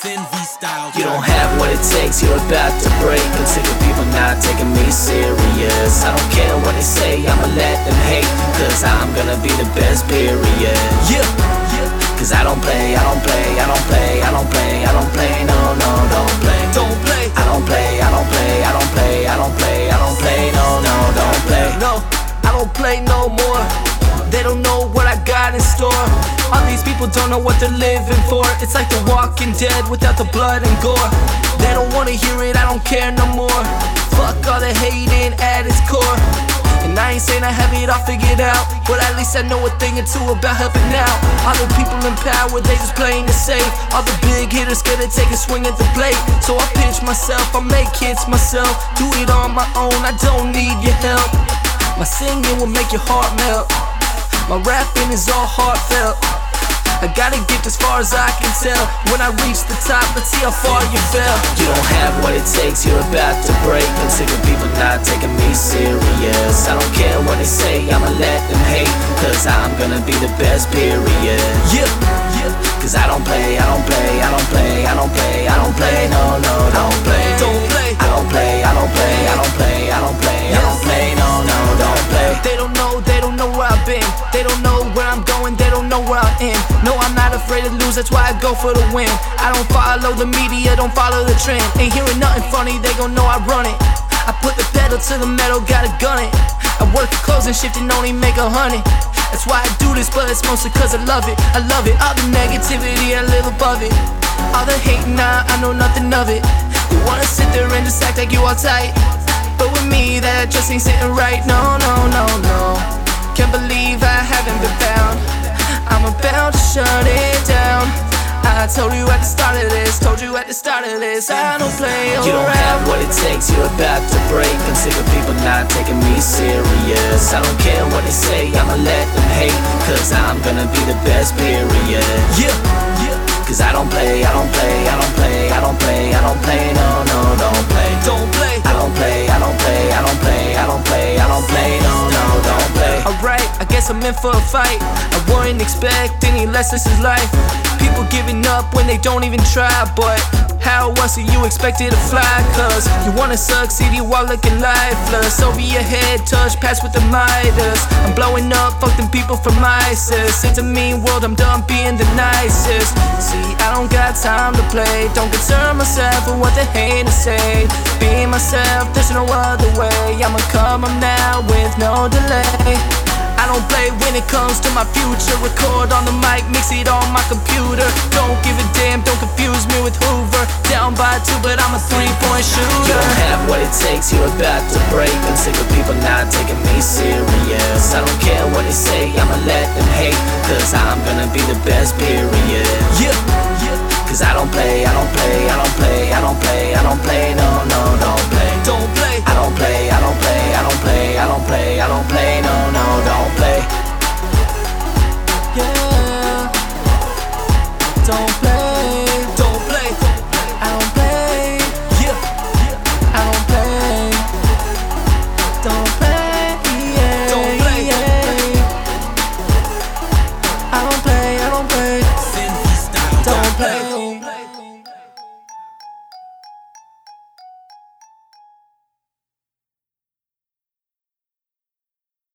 SNV style. You don't have what it takes, you're about to break. I'm sick of people not taking me serious. I don't care what they say, I'ma let them hate. Cause I'm gonna be the best, period. Yeah, Cause I don't play, I don't play, I don't play, I don't play, I don't play, no, no, don't play. don't play. I don't play, I don't play, I don't play, I don't play, I don't play, no, no, don't play. No, I don't play no more. They don't know what I got in store. All these people don't know what they're living for. It's like The Walking Dead without the blood and gore. They don't wanna hear it, I don't care no more. Fuck all the hating at its core. And I ain't saying I have it all figured out, but at least I know a thing or two about helping out. All the people in power, they just playing it safe. All the big hitters gonna take a swing at the plate. So I pitch myself, I make hits myself, do it on my own. I don't need your help. My singing will make your heart melt. My rapping is all heartfelt. I gotta get as far as I can tell. When I reach the top, let's see how far you fell. You don't have what it takes, you're about to break. I'm sick of people not taking me serious. I don't care what they say, I'ma let them hate. Cause I'm gonna be the best, period. Yeah, yeah. Cause I don't play, I don't play, I don't play, I don't play, I don't play, no, no, don't play. Don't play. I don't play, I don't play, I don't play, I don't play, I don't play, no, no, don't play. They don't know, they don't know where I've been. They don't know where I'm going, they know where I am. In. No, I'm not afraid to lose, that's why I go for the win. I don't follow the media, don't follow the trend. Ain't hearing nothing funny, they gon' know I run it. I put the pedal to the metal, gotta gun it. I work the closing shift and only make a hundred. That's why I do this, but it's mostly cause I love it. I love it. All the negativity, I live above it. All the hate, nah, I know nothing of it. You wanna sit there and just act like you all tight. But with me, that just ain't sitting right. No, no, no, no. Can't believe I. I'm about to shut it down. I told you at the start of this, told you at the start of this, I don't play around. You don't have what it takes, you're about to break. I'm sick of people not taking me serious. I don't care what they say, I'ma let them hate. Cause I'm gonna be the best, period. Yeah, yeah. Cause I don't play, I don't play, I don't play, I don't play, I don't guess I'm in for a fight. I wouldn't expect any less, this is life. People giving up when they don't even try, but how else are you expected to fly? Cause you wanna succeed, you are looking lifeless. Over your head, touch, pass with the Midas. I'm blowing up, fuck them people from ISIS. It's a mean world, I'm done being the nicest. See, I don't got time to play. Don't concern myself with what the haters say. Be myself, there's no other way. I'ma come up now with no delay. It comes to my future. Record on the mic, mix it on my computer. Don't give a damn, don't confuse me with Hoover. Down by two, but I'm a three point shooter. You don't have what it takes, you're about to break. I'm sick of people not taking me serious. I don't care what they say, I'ma let them hate. Cause I'm gonna be the best, period.